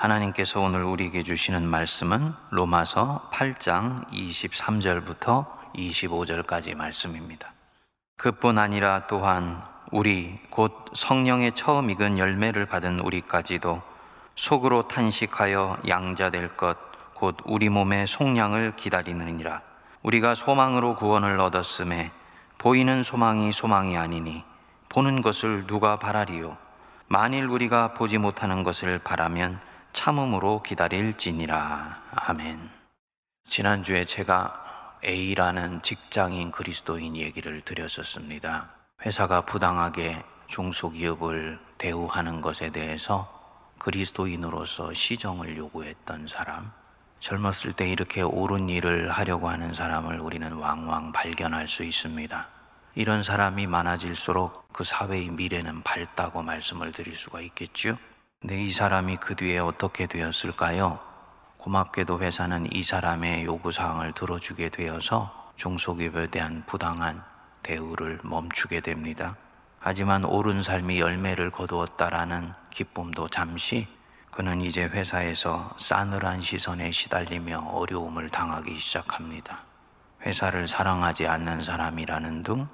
하나님께서 오늘 우리에게 주시는 말씀은 로마서 8장 23절부터 25절까지 말씀입니다. 그뿐 아니라 또한 우리 곧 성령의 처음 익은 열매를 받은 우리까지도 속으로 탄식하여 양자될 것 곧 우리 몸의 속량을 기다리느니라 우리가 소망으로 구원을 얻었음에 보이는 소망이 소망이 아니니 보는 것을 누가 바라리요 만일 우리가 보지 못하는 것을 바라면 참음으로 기다릴지니라 아멘 지난주에 제가 A라는 직장인 그리스도인 얘기를 드렸었습니다. 회사가 부당하게 중소기업을 대우하는 것에 대해서 그리스도인으로서 시정을 요구했던 사람, 젊었을 때 이렇게 옳은 일을 하려고 하는 사람을 우리는 왕왕 발견할 수 있습니다. 이런 사람이 많아질수록 그 사회의 미래는 밝다고 말씀을 드릴 수가 있겠죠. 근데 이 사람이 그 뒤에 어떻게 되었을까요? 고맙게도 회사는 이 사람의 요구사항을 들어주게 되어서 중소기업에 대한 부당한 대우를 멈추게 됩니다. 하지만 옳은 삶이 열매를 거두었다라는 기쁨도 잠시 그는 이제 회사에서 싸늘한 시선에 시달리며 어려움을 당하기 시작합니다. 회사를 사랑하지 않는 사람이라는 등,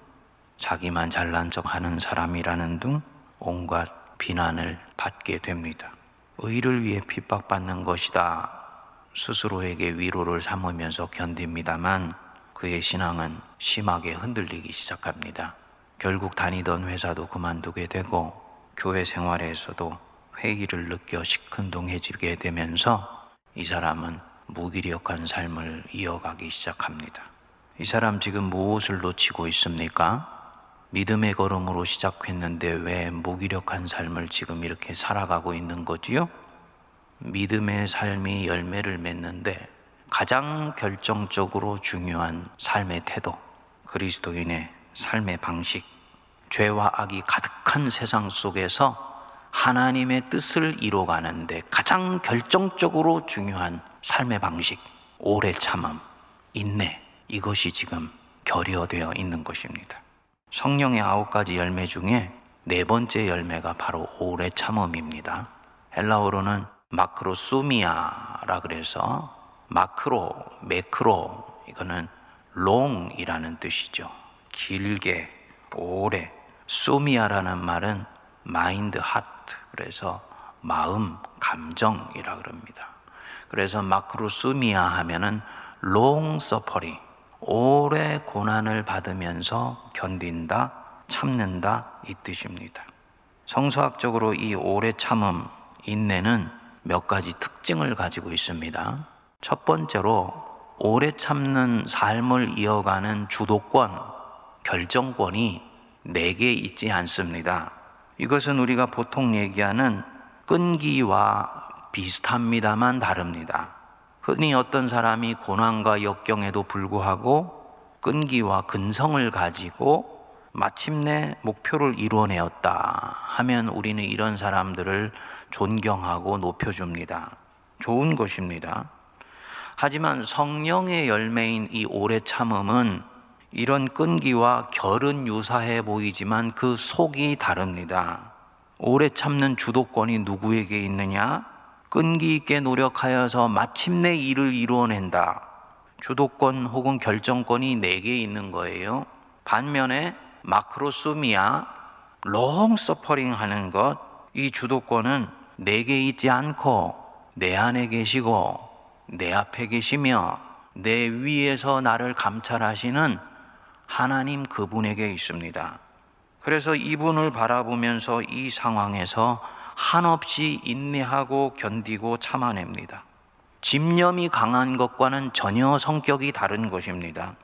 자기만 잘난 척 하는 사람이라는 등 온갖 비난을 받게 됩니다. 의를 위해 핍박받는 것이다. 스스로에게 위로를 삼으면서 견딥니다만 그의 신앙은 심하게 흔들리기 시작합니다. 결국 다니던 회사도 그만두게 되고 교회 생활에서도 회의를 느껴 시큰둥해지게 되면서 이 사람은 무기력한 삶을 이어가기 시작합니다. 이 사람 지금 무엇을 놓치고 있습니까? 믿음의 걸음으로 시작했는데 왜 무기력한 삶을 지금 이렇게 살아가고 있는 거지요? 믿음의 삶이 열매를 맺는데 가장 결정적으로 중요한 삶의 태도, 그리스도인의 삶의 방식, 죄와 악이 가득한 세상 속에서 하나님의 뜻을 이뤄가는데 가장 결정적으로 중요한 삶의 방식, 오래 참음, 인내, 이것이 지금 결여되어 있는 것입니다. 성령의 아홉 가지 열매 중에 네 번째 열매가 바로 오래 참음입니다. 헬라어로는 마크로수미아라 그래서 마크로, 매크로 이거는 롱이라는 뜻이죠. 길게, 오래. θυμία라는 말은 mind heart 그래서 마음, 감정이라 그럽니다. 그래서 μακροθυμία 하면은 long suffering 오래 고난을 받으면서 견딘다, 참는다 이 뜻입니다. 성서학적으로 이 오래 참음, 인내는 몇 가지 특징을 가지고 있습니다. 첫 번째로 오래 참는 삶을 이어가는 주도권, 결정권이 내게 있지 않습니다. 이것은 우리가 보통 얘기하는 끈기와 비슷합니다만 다릅니다. 흔히 어떤 사람이 고난과 역경에도 불구하고 끈기와 근성을 가지고 마침내 목표를 이루어내었다 하면 우리는 이런 사람들을 존경하고 높여줍니다. 좋은 것입니다. 하지만 성령의 열매인 이 오래 참음은 이런 끈기와 결은 유사해 보이지만 그 속이 다릅니다. 오래 참는 주도권이 누구에게 있느냐? 끈기 있게 노력하여서 마침내 일을 이루어낸다. 주도권 혹은 결정권이 내게 있는 거예요. 반면에 μακροθυμία, long suffering 하는 것, 이 주도권은 내게 있지 않고 내 안에 계시고 내 앞에 계시며 내 위에서 나를 감찰하시는 하나님 그분에게 있습니다. 그래서 이분을 바라보면서 이 상황에서 한없이 인내하고 견디고 참아냅니다. 집념이 강한 것과는 전혀 성격이 다른 것입니다.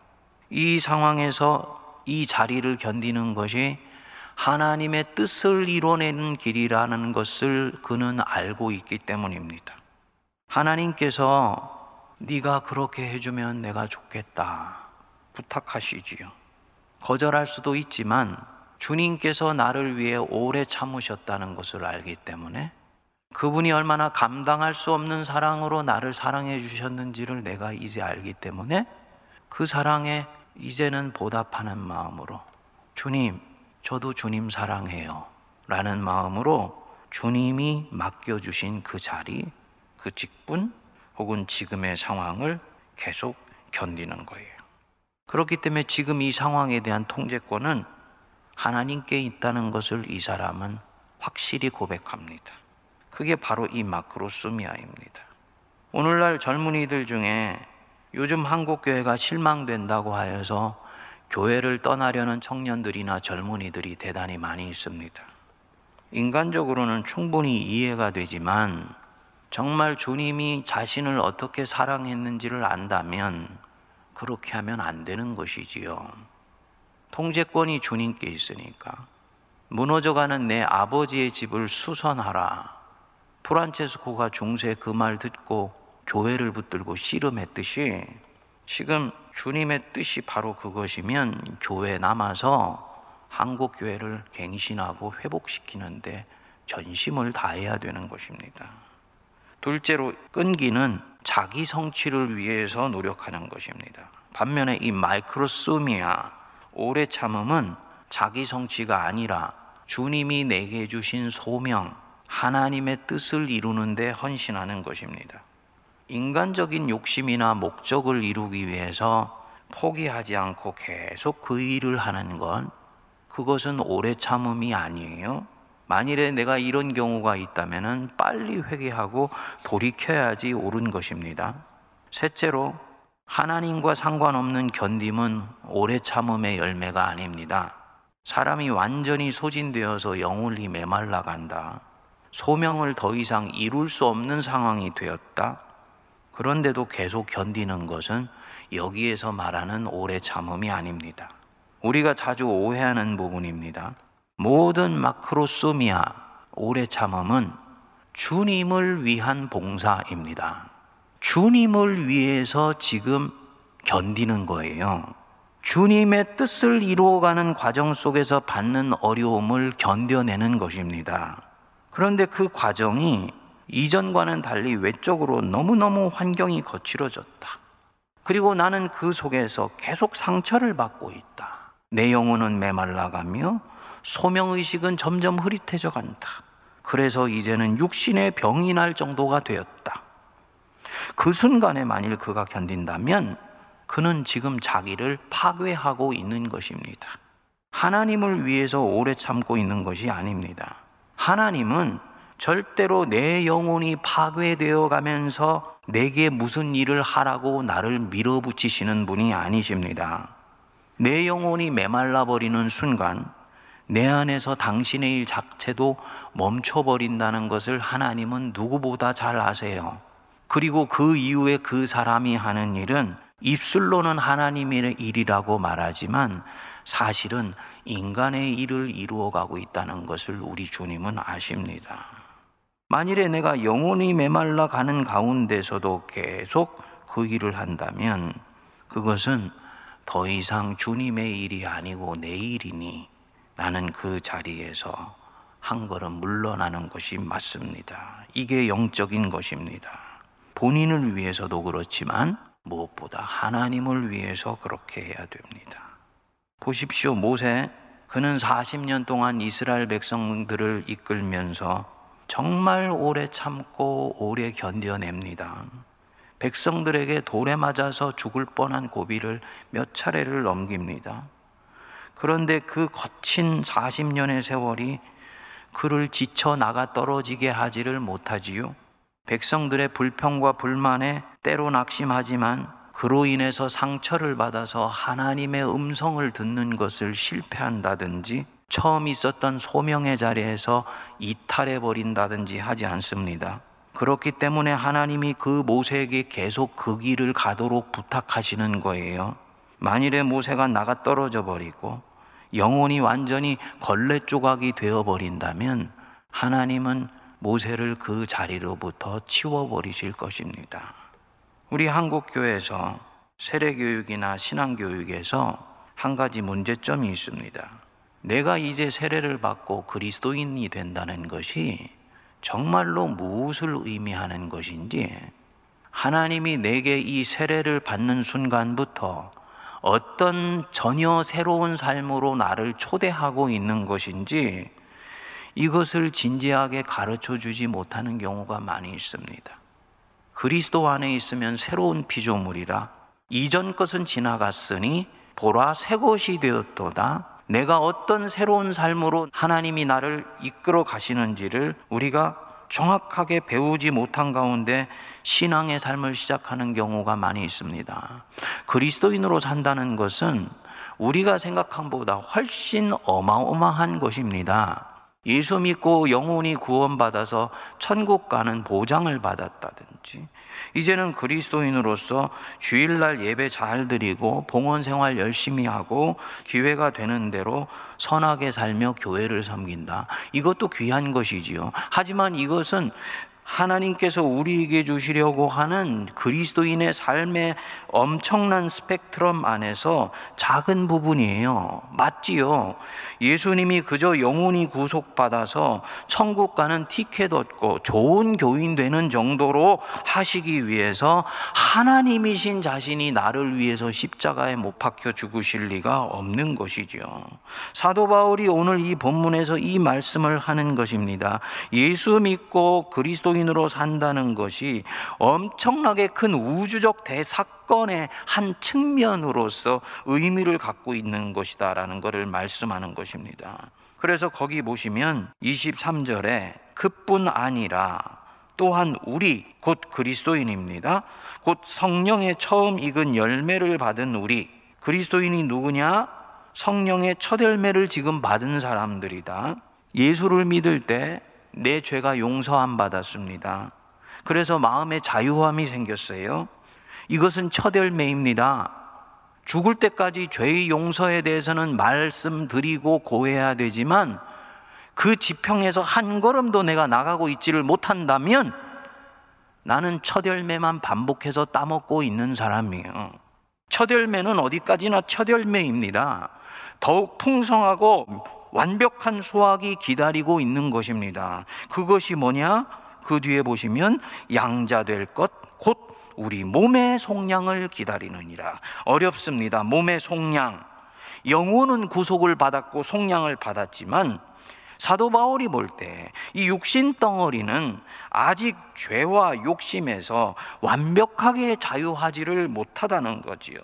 이 상황에서 이 자리를 견디는 것이 하나님의 뜻을 이뤄내는 길이라는 것을 그는 알고 있기 때문입니다. 하나님께서 네가 그렇게 해주면 내가 좋겠다 부탁하시지요. 거절할 수도 있지만 주님께서 나를 위해 오래 참으셨다는 것을 알기 때문에 그분이 얼마나 감당할 수 없는 사랑으로 나를 사랑해 주셨는지를 내가 이제 알기 때문에 그 사랑에 이제는 보답하는 마음으로 주님, 저도 주님 사랑해요. 라는 마음으로 주님이 맡겨주신 그 자리, 그 직분 혹은 지금의 상황을 계속 견디는 거예요. 그렇기 때문에 지금 이 상황에 대한 통제권은 하나님께 있다는 것을 이 사람은 확실히 고백합니다. 그게 바로 이 마크로스미아입니다. 오늘날 젊은이들 중에 요즘 한국 교회가 실망된다고 하여서 교회를 떠나려는 청년들이나 젊은이들이 대단히 많이 있습니다. 인간적으로는 충분히 이해가 되지만 정말 주님이 자신을 어떻게 사랑했는지를 안다면 그렇게 하면 안 되는 것이지요. 통제권이 주님께 있으니까 무너져가는 내 아버지의 집을 수선하라. 프란체스코가 중세 그 말 듣고 교회를 붙들고 씨름했듯이 지금 주님의 뜻이 바로 그것이면 교회 남아서 한국 교회를 갱신하고 회복시키는데 전심을 다해야 되는 것입니다. 둘째로 끈기는 자기 성취를 위해서 노력하는 것입니다. 반면에 이 마이크로스미아 오래 참음은 자기 성취가 아니라 주님이 내게 주신 소명, 하나님의 뜻을 이루는데 헌신하는 것입니다. 인간적인 욕심이나 목적을 이루기 위해서 포기하지 않고 계속 그 일을 하는 건 그것은 오래 참음이 아니에요. 만일에 내가 이런 경우가 있다면 빨리 회개하고 돌이켜야지 옳은 것입니다. 셋째로 하나님과 상관없는 견딤은 오래 참음의 열매가 아닙니다. 사람이 완전히 소진되어서 영혼이 메말라 간다. 소명을 더 이상 이룰 수 없는 상황이 되었다. 그런데도 계속 견디는 것은 여기에서 말하는 오래 참음이 아닙니다. 우리가 자주 오해하는 부분입니다. 모든 마크로소미아 오래 참음은 주님을 위한 봉사입니다. 주님을 위해서 지금 견디는 거예요. 주님의 뜻을 이루어가는 과정 속에서 받는 어려움을 견뎌내는 것입니다. 그런데 그 과정이 이전과는 달리 외적으로 너무너무 환경이 거칠어졌다. 그리고 나는 그 속에서 계속 상처를 받고 있다. 내 영혼은 메말라가며 소명의식은 점점 흐릿해져 간다. 그래서 이제는 육신의 병이 날 정도가 되었다. 그 순간에 만일 그가 견딘다면 그는 지금 자기를 파괴하고 있는 것입니다. 하나님을 위해서 오래 참고 있는 것이 아닙니다. 하나님은 절대로 내 영혼이 파괴되어 가면서 내게 무슨 일을 하라고 나를 밀어붙이시는 분이 아니십니다. 내 영혼이 메말라 버리는 순간 내 안에서 당신의 일 자체도 멈춰버린다는 것을 하나님은 누구보다 잘 아세요. 그리고 그 이후에 그 사람이 하는 일은 입술로는 하나님의 일이라고 말하지만 사실은 인간의 일을 이루어가고 있다는 것을 우리 주님은 아십니다. 만일에 내가 영혼이 메말라 가는 가운데서도 계속 그 일을 한다면 그것은 더 이상 주님의 일이 아니고 내 일이니 나는 그 자리에서 한 걸음 물러나는 것이 맞습니다. 이게 영적인 것입니다. 본인을 위해서도 그렇지만 무엇보다 하나님을 위해서 그렇게 해야 됩니다. 보십시오. 모세, 그는 40년 동안 이스라엘 백성들을 이끌면서 정말 오래 참고 오래 견뎌냅니다. 백성들에게 돌에 맞아서 죽을 뻔한 고비를 몇 차례를 넘깁니다. 그런데 그 거친 40년의 세월이 그를 지쳐 나가 떨어지게 하지를 못하지요. 백성들의 불평과 불만에 때로 낙심하지만 그로 인해서 상처를 받아서 하나님의 음성을 듣는 것을 실패한다든지 처음 있었던 소명의 자리에서 이탈해 버린다든지 하지 않습니다. 그렇기 때문에 하나님이 그 모세에게 계속 그 길을 가도록 부탁하시는 거예요. 만일에 모세가 나가 떨어져 버리고 영혼이 완전히 걸레 조각이 되어 버린다면 하나님은 모세를 그 자리로부터 치워버리실 것입니다. 우리 한국 교회에서 세례 교육이나 신앙 교육에서 한 가지 문제점이 있습니다. 내가 이제 세례를 받고 그리스도인이 된다는 것이 정말로 무엇을 의미하는 것인지 하나님이 내게 이 세례를 받는 순간부터 어떤 전혀 새로운 삶으로 나를 초대하고 있는 것인지 이것을 진지하게 가르쳐 주지 못하는 경우가 많이 있습니다. 그리스도 안에 있으면 새로운 피조물이라 이전 것은 지나갔으니 보라 새 것이 되었도다. 내가 어떤 새로운 삶으로 하나님이 나를 이끌어 가시는지를 우리가 정확하게 배우지 못한 가운데 신앙의 삶을 시작하는 경우가 많이 있습니다. 그리스도인으로 산다는 것은 우리가 생각한 것보다 훨씬 어마어마한 것입니다. 예수 믿고 영혼이 구원받아서 천국 가는 보장을 받았다든지, 이제는 그리스도인으로서 주일날 예배 잘 드리고 봉헌 생활 열심히 하고 기회가 되는 대로 선하게 살며 교회를 섬긴다. 이것도 귀한 것이지요. 하지만 이것은 하나님께서 우리에게 주시려고 하는 그리스도인의 삶의 엄청난 스펙트럼 안에서 작은 부분이에요. 맞지요? 예수님이 그저 영혼이 구속받아서 천국 가는 티켓 얻고 좋은 교인 되는 정도로 하시기 위해서 하나님이신 자신이 나를 위해서 십자가에 못 박혀 죽으실 리가 없는 것이죠. 사도 바울이 오늘 이 본문에서 이 말씀을 하는 것입니다. 예수 믿고 그리스도인 그리스도인으로 산다는 것이 엄청나게 큰 우주적 대사건의 한 측면으로서 의미를 갖고 있는 것이다라는 것을 말씀하는 것입니다. 그래서 거기 보시면 23절에 그뿐 아니라 또한 우리 곧 그리스도인입니다. 곧 성령의 처음 익은 열매를 받은 우리 그리스도인이 누구냐? 성령의 첫 열매를 지금 받은 사람들이다. 예수를 믿을 때 내 죄가 용서함 받았습니다. 그래서 마음에 자유함이 생겼어요. 이것은 첫 열매입니다. 죽을 때까지 죄의 용서에 대해서는 말씀드리고 고해야 되지만 그 지평에서 한 걸음도 내가 나가고 있지를 못한다면 나는 첫 열매만 반복해서 따먹고 있는 사람이에요. 첫 열매는 어디까지나 첫 열매입니다. 더욱 풍성하고 완벽한 수확이 기다리고 있는 것입니다. 그것이 뭐냐? 그 뒤에 보시면 양자 될 것, 곧 우리 몸의 속량을 기다리느니라. 어렵습니다. 몸의 속량. 영혼은 구속을 받았고 속량을 받았지만 사도 바울이 볼 때 이 육신 덩어리는 아직 죄와 욕심에서 완벽하게 자유하지를 못하다는 거지요.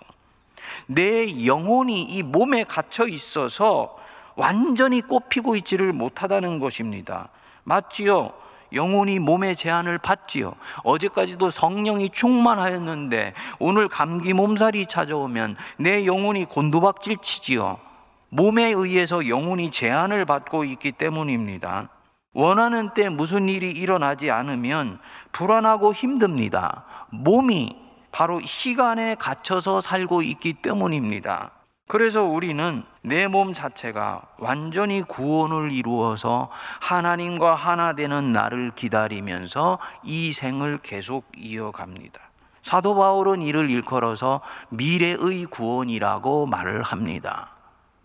내 영혼이 이 몸에 갇혀 있어서 완전히 꽃피고 있지를 못하다는 것입니다. 맞지요? 영혼이 몸의 제한을 받지요. 어제까지도 성령이 충만하였는데 오늘 감기 몸살이 찾아오면 내 영혼이 곤두박질 치지요. 몸에 의해서 영혼이 제한을 받고 있기 때문입니다. 원하는 때 무슨 일이 일어나지 않으면 불안하고 힘듭니다. 몸이 바로 시간에 갇혀서 살고 있기 때문입니다. 그래서 우리는 내 몸 자체가 완전히 구원을 이루어서 하나님과 하나 되는 나를 기다리면서 이 생을 계속 이어갑니다. 사도 바울은 이를 일컬어서 미래의 구원이라고 말을 합니다.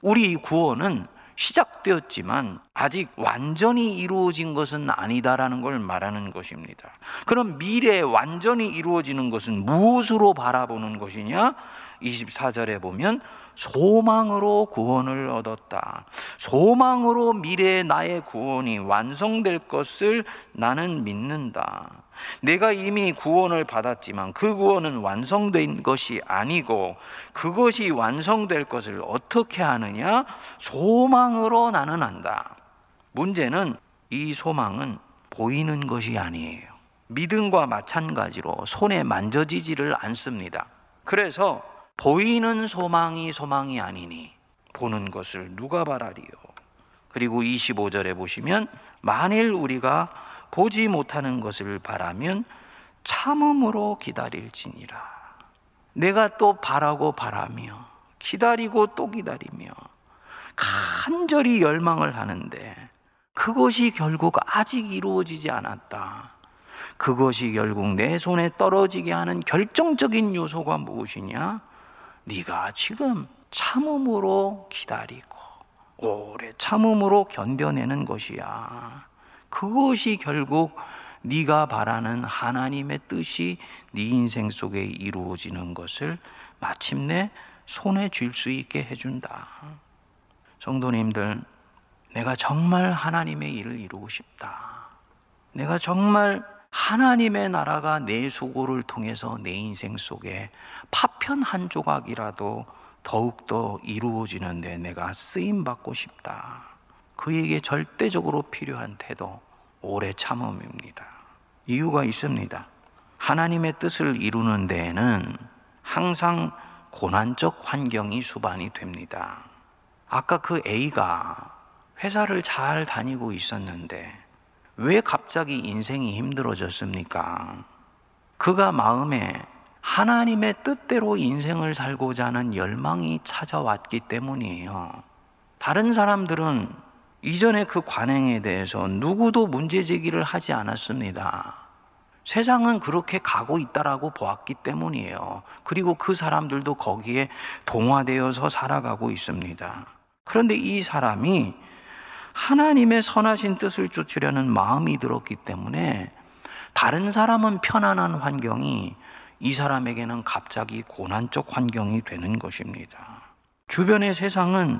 우리 구원은 시작되었지만 아직 완전히 이루어진 것은 아니다라는 걸 말하는 것입니다. 그럼 미래에 완전히 이루어지는 것은 무엇으로 바라보는 것이냐? 24절에 보면 소망으로 구원을 얻었다. 소망으로 미래의 나의 구원이 완성될 것을 나는 믿는다. 내가 이미 구원을 받았지만 그 구원은 완성된 것이 아니고 그것이 완성될 것을 어떻게 하느냐? 소망으로 나는 한다. 문제는 이 소망은 보이는 것이 아니에요. 믿음과 마찬가지로 손에 만져지지를 않습니다. 그래서 보이는 소망이 소망이 아니니 보는 것을 누가 바라리요. 그리고 25절에 보시면 만일 우리가 보지 못하는 것을 바라면 참음으로 기다릴지니라. 내가 또 바라고 바라며 기다리고 또 기다리며 간절히 열망을 하는데 그것이 결국 아직 이루어지지 않았다. 그것이 결국 내 손에 떨어지게 하는 결정적인 요소가 무엇이냐? 네가 지금 참음으로 기다리고 오래 참음으로 견뎌내는 것이야. 그것이 결국 네가 바라는 하나님의 뜻이 네 인생 속에 이루어지는 것을 마침내 손에 쥘 수 있게 해준다. 성도님들, 내가 정말 하나님의 일을 이루고 싶다. 내가 정말 하나님의 나라가 내 수고를 통해서 내 인생 속에 파편 한 조각이라도 더욱더 이루어지는데 내가 쓰임 받고 싶다. 그에게 절대적으로 필요한 태도, 오래 참음입니다. 이유가 있습니다. 하나님의 뜻을 이루는 데에는 항상 고난적 환경이 수반이 됩니다. 아까 그 A가 회사를 잘 다니고 있었는데 왜 갑자기 인생이 힘들어졌습니까? 그가 마음에 하나님의 뜻대로 인생을 살고자 하는 열망이 찾아왔기 때문이에요. 다른 사람들은 이전에 그 관행에 대해서 누구도 문제 제기를 하지 않았습니다. 세상은 그렇게 가고 있다라고 보았기 때문이에요. 그리고 그 사람들도 거기에 동화되어서 살아가고 있습니다. 그런데 이 사람이 하나님의 선하신 뜻을 쫓으려는 마음이 들었기 때문에 다른 사람은 편안한 환경이 이 사람에게는 갑자기 고난적 환경이 되는 것입니다. 주변의 세상은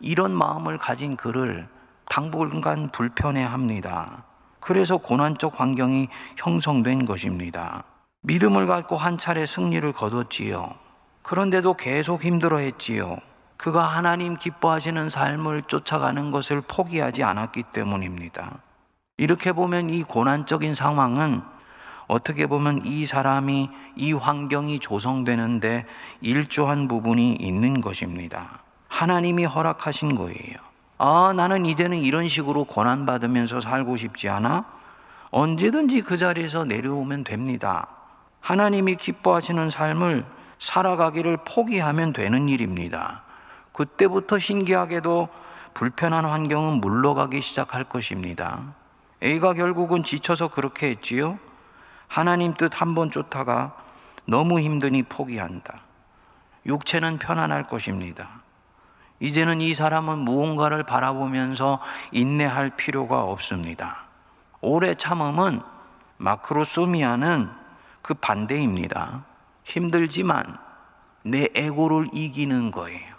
이런 마음을 가진 그를 당분간 불편해 합니다. 그래서 고난적 환경이 형성된 것입니다. 믿음을 갖고 한 차례 승리를 거뒀지요. 그런데도 계속 힘들어 했지요. 그가 하나님 기뻐하시는 삶을 쫓아가는 것을 포기하지 않았기 때문입니다. 이렇게 보면 이 고난적인 상황은 어떻게 보면 이 사람이 이 환경이 조성되는데 일조한 부분이 있는 것입니다. 하나님이 허락하신 거예요. 아, 나는 이제는 이런 식으로 고난받으면서 살고 싶지 않아? 언제든지 그 자리에서 내려오면 됩니다. 하나님이 기뻐하시는 삶을 살아가기를 포기하면 되는 일입니다. 그때부터 신기하게도 불편한 환경은 물러가기 시작할 것입니다. A가 결국은 지쳐서 그렇게 했지요. 하나님 뜻 한 번 쫓다가 너무 힘드니 포기한다. 육체는 편안할 것입니다. 이제는 이 사람은 무언가를 바라보면서 인내할 필요가 없습니다. 오래 참음은 마크로소미아는 그 반대입니다. 힘들지만 내 에고를 이기는 거예요.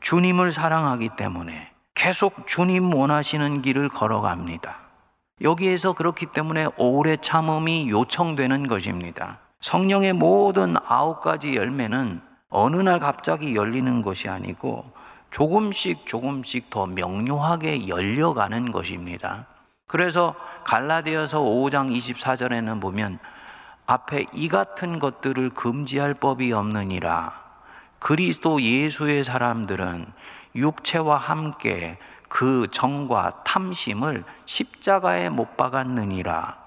주님을 사랑하기 때문에 계속 주님 원하시는 길을 걸어갑니다. 여기에서 그렇기 때문에 오래 참음이 요청되는 것입니다. 성령의 모든 아홉 가지 열매는 어느 날 갑자기 열리는 것이 아니고 조금씩 조금씩 더 명료하게 열려가는 것입니다. 그래서 갈라디아서 5장 24절에는 보면 앞에 이 같은 것들을 금지할 법이 없느니라. 그리스도 예수의 사람들은 육체와 함께 그 정과 탐심을 십자가에 못 박았느니라.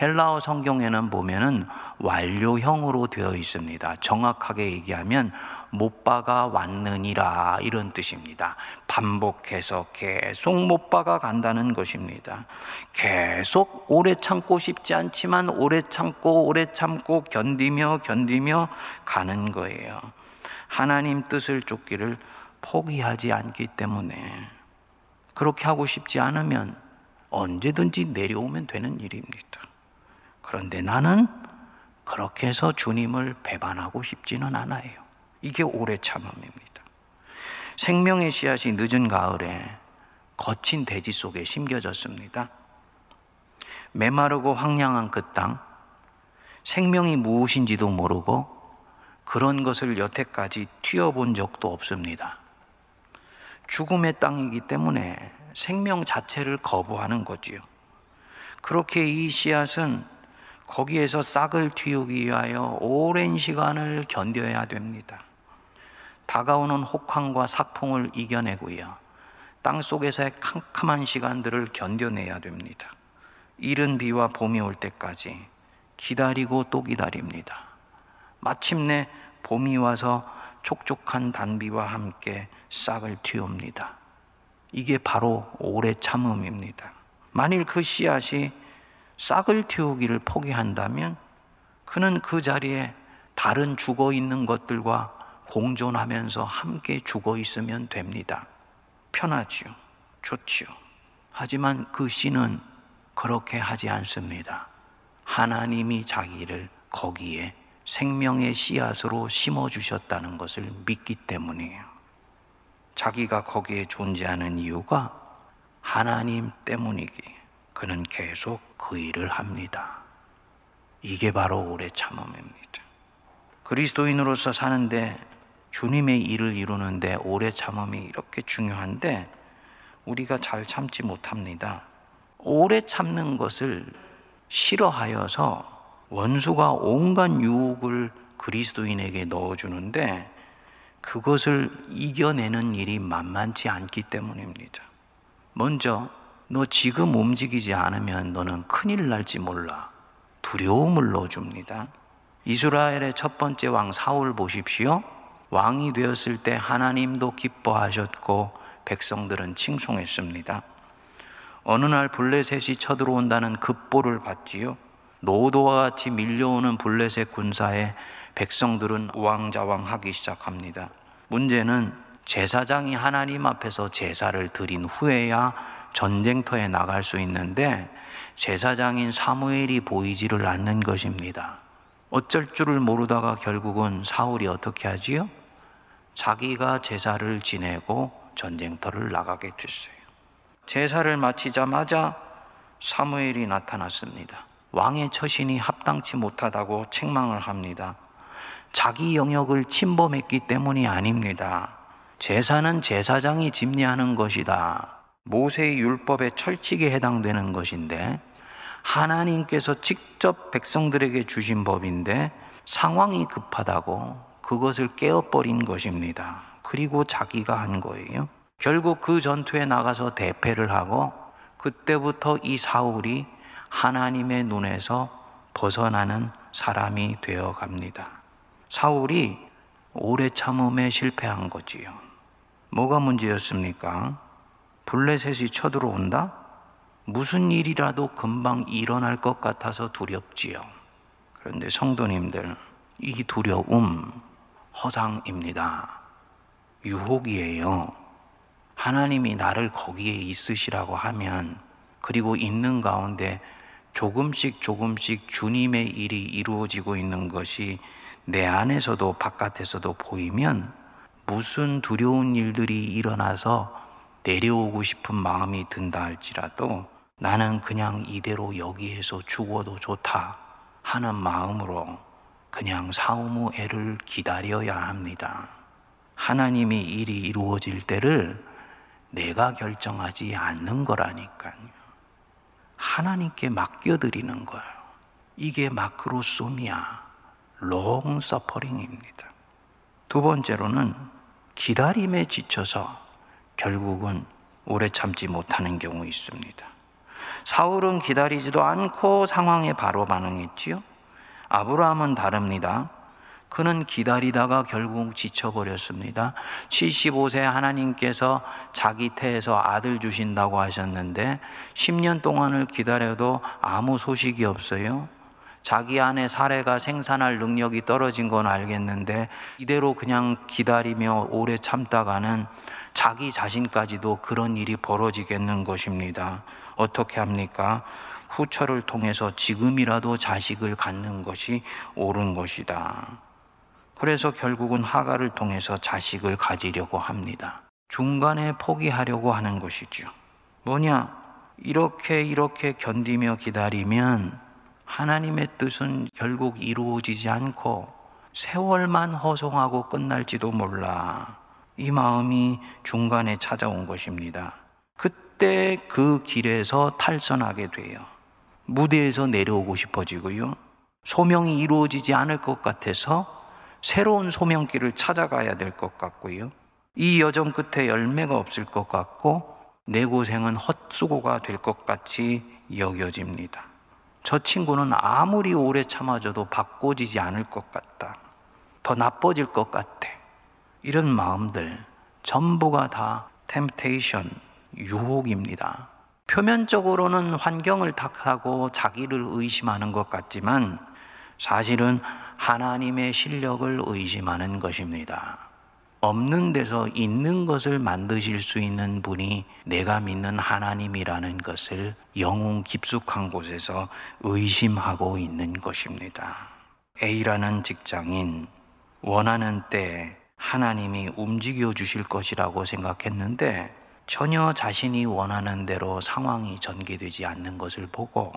헬라어 성경에는 보면은 완료형으로 되어 있습니다. 정확하게 얘기하면 못 박아 왔느니라 이런 뜻입니다. 반복해서 계속 못 박아 간다는 것입니다. 계속 오래 참고 싶지 않지만 오래 참고 오래 참고 견디며 견디며 가는 거예요. 하나님 뜻을 쫓기를 포기하지 않기 때문에 그렇게 하고 싶지 않으면 언제든지 내려오면 되는 일입니다. 그런데 나는 그렇게 해서 주님을 배반하고 싶지는 않아요. 이게 오래 참음입니다. 생명의 씨앗이 늦은 가을에 거친 대지 속에 심겨졌습니다. 메마르고 황량한 그 땅, 생명이 무엇인지도 모르고 그런 것을 여태까지 튀어본 적도 없습니다. 죽음의 땅이기 때문에 생명 자체를 거부하는 거지요. 그렇게 이 씨앗은 거기에서 싹을 틔우기 위하여 오랜 시간을 견뎌야 됩니다. 다가오는 혹한과 삭풍을 이겨내고요. 땅 속에서의 캄캄한 시간들을 견뎌내야 됩니다. 이른 비와 봄이 올 때까지 기다리고 또 기다립니다. 마침내 봄이 와서 촉촉한 단비와 함께 싹을 틔웁니다. 이게 바로 오래 참음입니다. 만일 그 씨앗이 싹을 틔우기를 포기한다면 그는 그 자리에 다른 죽어 있는 것들과 공존하면서 함께 죽어 있으면 됩니다. 편하지요. 좋지요. 하지만 그 씨는 그렇게 하지 않습니다. 하나님이 자기를 거기에 생명의 씨앗으로 심어 주셨다는 것을 믿기 때문이에요. 자기가 거기에 존재하는 이유가 하나님 때문이기 그는 계속 그 일을 합니다. 이게 바로 오래 참음입니다. 그리스도인으로서 사는데 주님의 일을 이루는데 오래 참음이 이렇게 중요한데 우리가 잘 참지 못합니다. 오래 참는 것을 싫어하여서 원수가 온갖 유혹을 그리스도인에게 넣어주는데 그것을 이겨내는 일이 만만치 않기 때문입니다. 먼저 너 지금 움직이지 않으면 너는 큰일 날지 몰라. 두려움을 넣어줍니다. 이스라엘의 첫 번째 왕 사울 보십시오. 왕이 되었을 때 하나님도 기뻐하셨고 백성들은 칭송했습니다. 어느 날 블레셋이 쳐들어온다는 급보를 받지요. 노도와 같이 밀려오는 블레셋 군사에 백성들은 우왕좌왕하기 시작합니다. 문제는 제사장이 하나님 앞에서 제사를 드린 후에야 전쟁터에 나갈 수 있는데 제사장인 사무엘이 보이지를 않는 것입니다. 어쩔 줄을 모르다가 결국은 사울이 어떻게 하지요? 자기가 제사를 지내고 전쟁터를 나가게 됐어요. 제사를 마치자마자 사무엘이 나타났습니다. 왕의 처신이 합당치 못하다고 책망을 합니다. 자기 영역을 침범했기 때문이 아닙니다. 제사는 제사장이 집례하는 것이다. 모세의 율법의 철칙에 해당되는 것인데 하나님께서 직접 백성들에게 주신 법인데 상황이 급하다고 그것을 깨어버린 것입니다. 그리고 자기가 한 거예요. 결국 그 전투에 나가서 대패를 하고 그때부터 이 사울이 하나님의 눈에서 벗어나는 사람이 되어 갑니다. 사울이 오래 참음에 실패한 거지요. 뭐가 문제였습니까? 블레셋이 쳐들어온다? 무슨 일이라도 금방 일어날 것 같아서 두렵지요. 그런데 성도님들, 이 두려움 허상입니다. 유혹이에요. 하나님이 나를 거기에 있으시라고 하면 그리고 있는 가운데 조금씩 조금씩 주님의 일이 이루어지고 있는 것이 내 안에서도 바깥에서도 보이면 무슨 두려운 일들이 일어나서 내려오고 싶은 마음이 든다 할지라도 나는 그냥 이대로 여기에서 죽어도 좋다 하는 마음으로 그냥 사우무 애를 기다려야 합니다. 하나님이 일이 이루어질 때를 내가 결정하지 않는 거라니까요. 하나님께 맡겨드리는 거예요. 이게 마크로소미아, 롱 서퍼링입니다. 두 번째로는 기다림에 지쳐서 결국은 오래 참지 못하는 경우 있습니다. 사울은 기다리지도 않고 상황에 바로 반응했지요. 아브라함은 다릅니다. 그는 기다리다가 결국 지쳐버렸습니다. 75세 하나님께서 자기 태에서 아들 주신다고 하셨는데 10년 동안을 기다려도 아무 소식이 없어요. 자기 안에 사례가 생산할 능력이 떨어진 건 알겠는데 이대로 그냥 기다리며 오래 참다가는 자기 자신까지도 그런 일이 벌어지겠는 것입니다. 어떻게 합니까? 후처를 통해서 지금이라도 자식을 갖는 것이 옳은 것이다. 그래서 결국은 하가를 통해서 자식을 가지려고 합니다. 중간에 포기하려고 하는 것이죠. 뭐냐? 이렇게 이렇게 견디며 기다리면 하나님의 뜻은 결국 이루어지지 않고 세월만 허송하고 끝날지도 몰라. 이 마음이 중간에 찾아온 것입니다. 그때 그 길에서 탈선하게 돼요. 무대에서 내려오고 싶어지고요. 소명이 이루어지지 않을 것 같아서 새로운 소명길을 찾아가야 될 것 같고요. 이 여정 끝에 열매가 없을 것 같고 내 고생은 헛수고가 될 것 같이 여겨집니다. 저 친구는 아무리 오래 참아줘도 바꿔지지 않을 것 같다. 더 나빠질 것 같아. 이런 마음들 전부가 다 템테이션, 유혹입니다. 표면적으로는 환경을 탓하고 자기를 의심하는 것 같지만 사실은 하나님의 실력을 의심하는 것입니다. 없는 데서 있는 것을 만드실 수 있는 분이 내가 믿는 하나님이라는 것을 영웅 깊숙한 곳에서 의심하고 있는 것입니다. A라는 직장인 원하는 때 하나님이 움직여 주실 것이라고 생각했는데 전혀 자신이 원하는 대로 상황이 전개되지 않는 것을 보고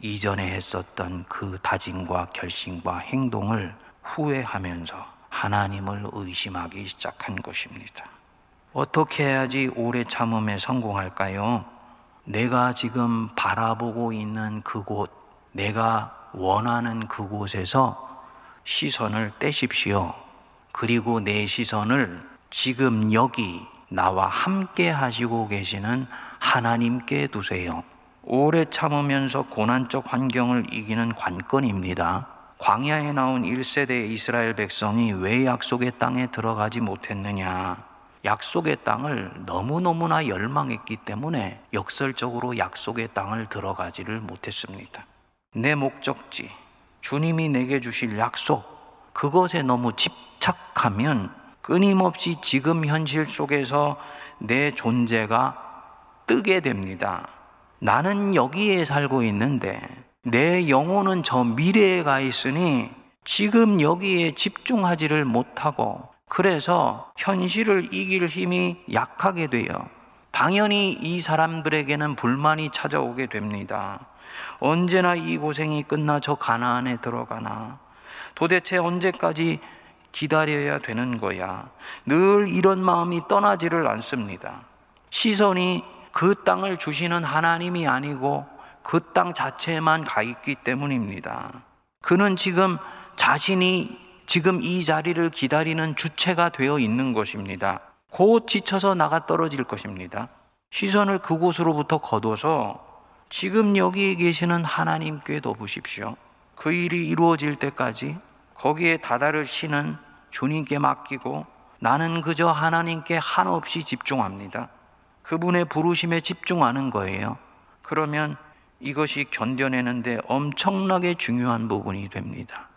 이전에 했었던 그 다짐과 결심과 행동을 후회하면서 하나님을 의심하기 시작한 것입니다. 어떻게 해야지 오래 참음에 성공할까요? 내가 지금 바라보고 있는 그곳, 내가 원하는 그곳에서 시선을 떼십시오. 그리고 내 시선을 지금 여기 나와 함께 하시고 계시는 하나님께 두세요. 오래 참으면서 고난적 환경을 이기는 관건입니다. 광야에 나온 1세대 이스라엘 백성이 왜 약속의 땅에 들어가지 못했느냐? 약속의 땅을 너무너무나 열망했기 때문에 역설적으로 약속의 땅을 들어가지를 못했습니다. 내 목적지, 주님이 내게 주실 약속, 그것에 너무 집착하면 끊임없이 지금 현실 속에서 내 존재가 뜨게 됩니다. 나는 여기에 살고 있는데 내 영혼은 저 미래에 가 있으니 지금 여기에 집중하지를 못하고 그래서 현실을 이길 힘이 약하게 돼요. 당연히 이 사람들에게는 불만이 찾아오게 됩니다. 언제나 이 고생이 끝나 저 가나안에 들어가나? 도대체 언제까지 기다려야 되는 거야? 늘 이런 마음이 떠나지를 않습니다. 시선이 그 땅을 주시는 하나님이 아니고 그 땅 자체에만 가 있기 때문입니다. 그는 지금 자신이 지금 이 자리를 기다리는 주체가 되어 있는 것입니다. 곧 지쳐서 나가 떨어질 것입니다. 시선을 그곳으로부터 거둬서 지금 여기 계시는 하나님께 둬보십시오. 그 일이 이루어질 때까지 거기에 다다를 쉬는 주님께 맡기고 나는 그저 하나님께 한없이 집중합니다. 그분의 부르심에 집중하는 거예요. 그러면 이것이 견뎌내는데 엄청나게 중요한 부분이 됩니다.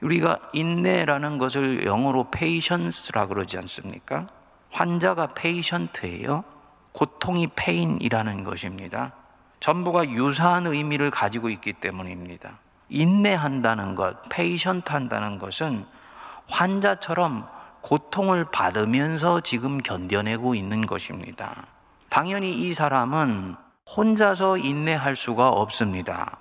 우리가 인내라는 것을 영어로 patience라 그러지 않습니까? 환자가 patient예요. 고통이 pain이라는 것입니다. 전부가 유사한 의미를 가지고 있기 때문입니다. 인내한다는 것, patient 한다는 것은 환자처럼 고통을 받으면서 지금 견뎌내고 있는 것입니다. 당연히 이 사람은 혼자서 인내할 수가 없습니다.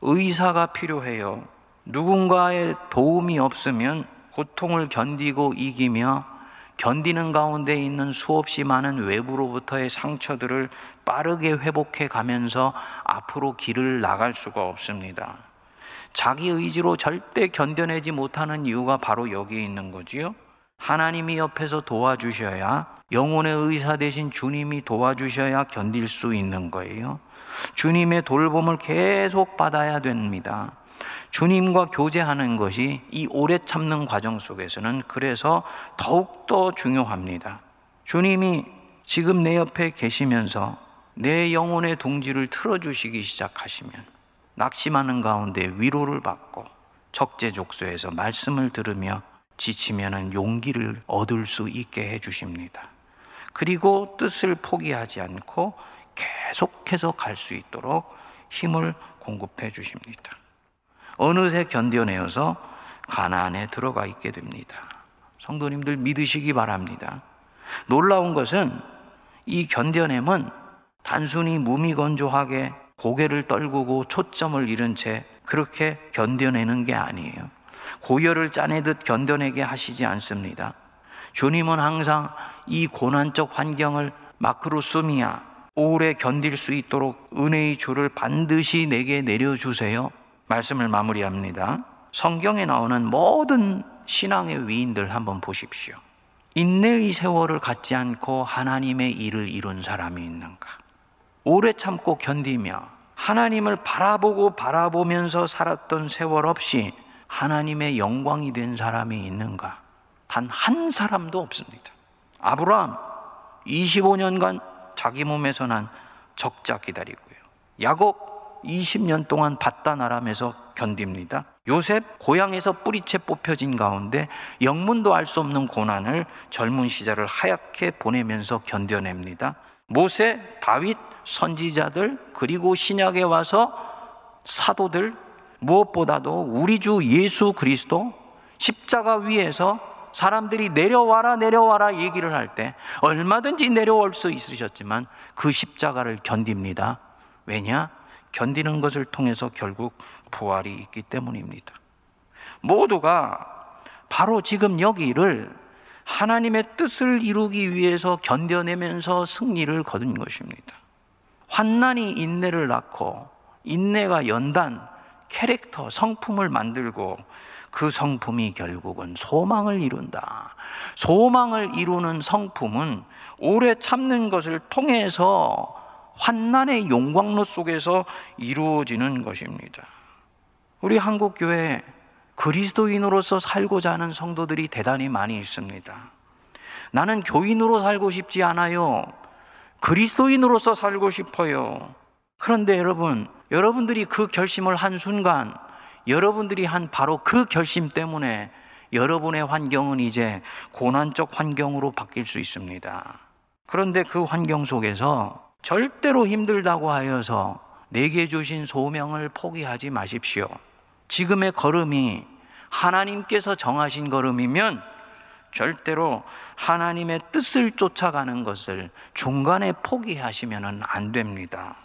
의사가 필요해요. 누군가의 도움이 없으면 고통을 견디고 이기며 견디는 가운데 있는 수없이 많은 외부로부터의 상처들을 빠르게 회복해 가면서 앞으로 길을 나갈 수가 없습니다. 자기 의지로 절대 견뎌내지 못하는 이유가 바로 여기에 있는 거지요. 하나님이 옆에서 도와주셔야 영혼의 의사 대신 주님이 도와주셔야 견딜 수 있는 거예요. 주님의 돌봄을 계속 받아야 됩니다. 주님과 교제하는 것이 이 오래 참는 과정 속에서는 그래서 더욱더 중요합니다. 주님이 지금 내 옆에 계시면서 내 영혼의 둥지를 틀어주시기 시작하시면 낙심하는 가운데 위로를 받고 적재족소에서 말씀을 들으며 지치면은 용기를 얻을 수 있게 해 주십니다. 그리고 뜻을 포기하지 않고 계속해서 갈 수 있도록 힘을 공급해 주십니다. 어느새 견뎌내어서 가나안에 들어가 있게 됩니다. 성도님들 믿으시기 바랍니다. 놀라운 것은 이 견뎌냄은 단순히 무미건조하게 고개를 떨구고 초점을 잃은 채 그렇게 견뎌내는 게 아니에요. 고열을 짜내듯 견뎌내게 하시지 않습니다. 주님은 항상 이 고난적 환경을 마크로스미아 오래 견딜 수 있도록 은혜의 줄을 반드시 내게 내려주세요. 말씀을 마무리합니다. 성경에 나오는 모든 신앙의 위인들 한번 보십시오. 인내의 세월을 갖지 않고 하나님의 일을 이룬 사람이 있는가? 오래 참고 견디며 하나님을 바라보고 바라보면서 살았던 세월 없이 하나님의 영광이 된 사람이 있는가? 단 한 사람도 없습니다. 아브라함 25년간 자기 몸에서 난 적자 기다리고요. 야곱 20년 동안 바다나람에서 견딥니다. 요셉 고향에서 뿌리채 뽑혀진 가운데 영문도 알 수 없는 고난을 젊은 시절을 하얗게 보내면서 견뎌냅니다. 모세, 다윗, 선지자들 그리고 신약에 와서 사도들 무엇보다도 우리 주 예수 그리스도 십자가 위에서 사람들이 내려와라 내려와라 얘기를 할 때 얼마든지 내려올 수 있으셨지만 그 십자가를 견딥니다. 왜냐? 견디는 것을 통해서 결국 부활이 있기 때문입니다. 모두가 바로 지금 여기를 하나님의 뜻을 이루기 위해서 견뎌내면서 승리를 거둔 것입니다. 환난이 인내를 낳고 인내가 연단, 캐릭터, 성품을 만들고 그 성품이 결국은 소망을 이룬다. 소망을 이루는 성품은 오래 참는 것을 통해서 환난의 용광로 속에서 이루어지는 것입니다. 우리 한국 교회 그리스도인으로서 살고자 하는 성도들이 대단히 많이 있습니다. 나는 교인으로 살고 싶지 않아요. 그리스도인으로서 살고 싶어요. 그런데 여러분, 여러분들이 그 결심을 한 순간, 여러분들이 한 바로 그 결심 때문에 여러분의 환경은 이제 고난적 환경으로 바뀔 수 있습니다. 그런데 그 환경 속에서 절대로 힘들다고 하여서 내게 주신 소명을 포기하지 마십시오. 지금의 걸음이 하나님께서 정하신 걸음이면 절대로 하나님의 뜻을 쫓아가는 것을 중간에 포기하시면 안 됩니다.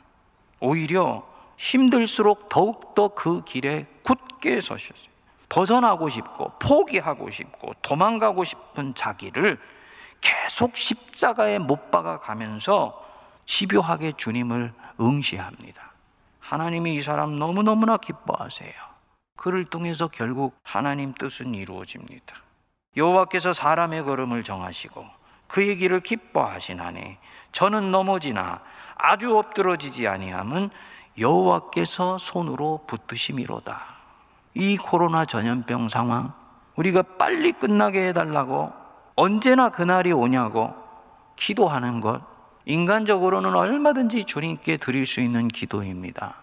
오히려 힘들수록 더욱더 그 길에 굳게 서셨어요. 벗어나고 싶고 포기하고 싶고 도망가고 싶은 자기를 계속 십자가에 못 박아 가면서 집요하게 주님을 응시합니다. 하나님이 이 사람 너무너무나 기뻐하세요. 그를 통해서 결국 하나님 뜻은 이루어집니다. 여호와께서 사람의 걸음을 정하시고 그의 길을 기뻐하시나니 저는 넘어지나 아주 엎드러지지 아니함은 여호와께서 손으로 붙드심이로다. 이 코로나 전염병 상황 우리가 빨리 끝나게 해달라고 언제나 그날이 오냐고 기도하는 것 인간적으로는 얼마든지 주님께 드릴 수 있는 기도입니다.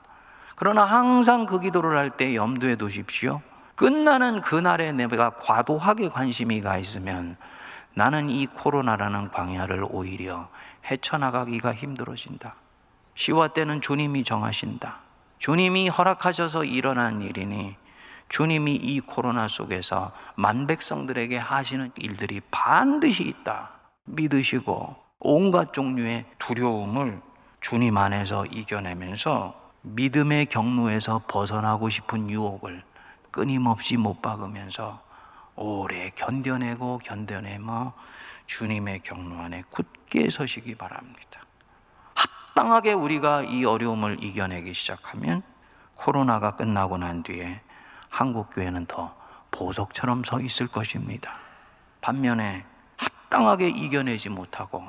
그러나 항상 그 기도를 할 때 염두에 두십시오. 끝나는 그날에 내가 과도하게 관심이 가 있으면 나는 이 코로나라는 광야를 오히려 헤쳐나가기가 힘들어진다. 시와 때는 주님이 정하신다. 주님이 허락하셔서 일어난 일이니 주님이 이 코로나 속에서 만 백성들에게 하시는 일들이 반드시 있다. 믿으시고 온갖 종류의 두려움을 주님 안에서 이겨내면서 믿음의 경로에서 벗어나고 싶은 유혹을 끊임없이 못 박으면서 오래 견뎌내고 견뎌내며 주님의 경로 안에 굳게 서시기 바랍니다. 합당하게 우리가 이 어려움을 이겨내기 시작하면 코로나가 끝나고 난 뒤에 한국 교회는 더 보석처럼 서 있을 것입니다. 반면에 합당하게 이겨내지 못하고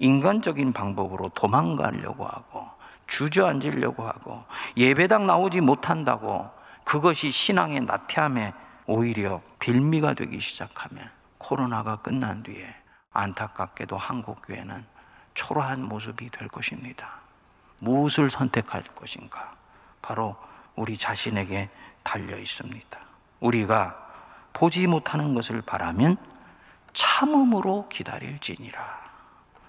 인간적인 방법으로 도망가려고 하고 주저앉으려고 하고 예배당 나오지 못한다고 그것이 신앙의 나태함에 오히려 빌미가 되기 시작하면 코로나가 끝난 뒤에 안타깝게도 한국 교회는 초라한 모습이 될 것입니다. 무엇을 선택할 것인가? 바로 우리 자신에게 달려 있습니다. 우리가 보지 못하는 것을 바라면 참음으로 기다릴지니라.